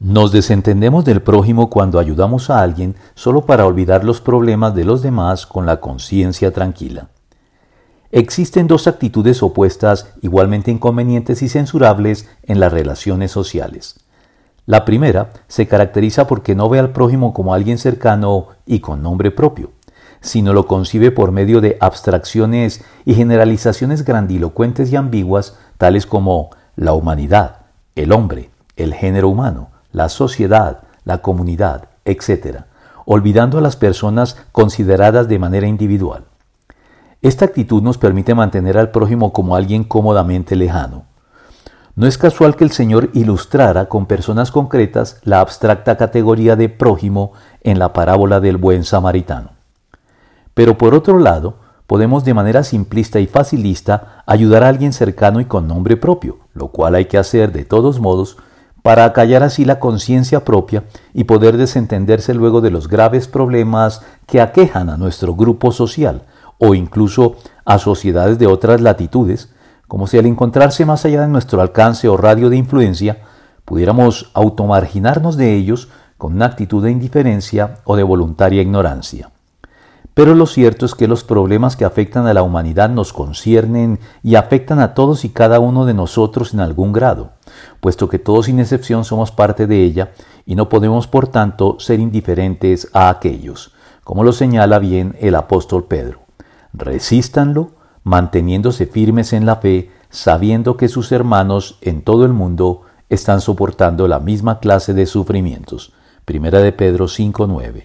Nos desentendemos del prójimo cuando ayudamos a alguien solo para olvidar los problemas de los demás con la conciencia tranquila. Existen dos actitudes opuestas igualmente inconvenientes y censurables en las relaciones sociales. La primera se caracteriza porque no ve al prójimo como alguien cercano y con nombre propio, sino lo concibe por medio de abstracciones y generalizaciones grandilocuentes y ambiguas tales como la humanidad, el hombre, el género humano, la sociedad, la comunidad, etc., olvidando a las personas consideradas de manera individual. Esta actitud nos permite mantener al prójimo como alguien cómodamente lejano. No es casual que el Señor ilustrara con personas concretas la abstracta categoría de prójimo en la parábola del buen samaritano. Pero por otro lado, podemos de manera simplista y facilista ayudar a alguien cercano y con nombre propio, lo cual hay que hacer de todos modos para acallar así la conciencia propia y poder desentenderse luego de los graves problemas que aquejan a nuestro grupo social o incluso a sociedades de otras latitudes, como si al encontrarse más allá de nuestro alcance o radio de influencia, pudiéramos automarginarnos de ellos con una actitud de indiferencia o de voluntaria ignorancia. Pero lo cierto es que los problemas que afectan a la humanidad nos conciernen y afectan a todos y cada uno de nosotros en algún grado, puesto que todos sin excepción somos parte de ella y no podemos por tanto ser indiferentes a aquellos, como lo señala bien el apóstol Pedro. Resístanlo, manteniéndose firmes en la fe, sabiendo que sus hermanos en todo el mundo están soportando la misma clase de sufrimientos. Primera de Pedro 5.9.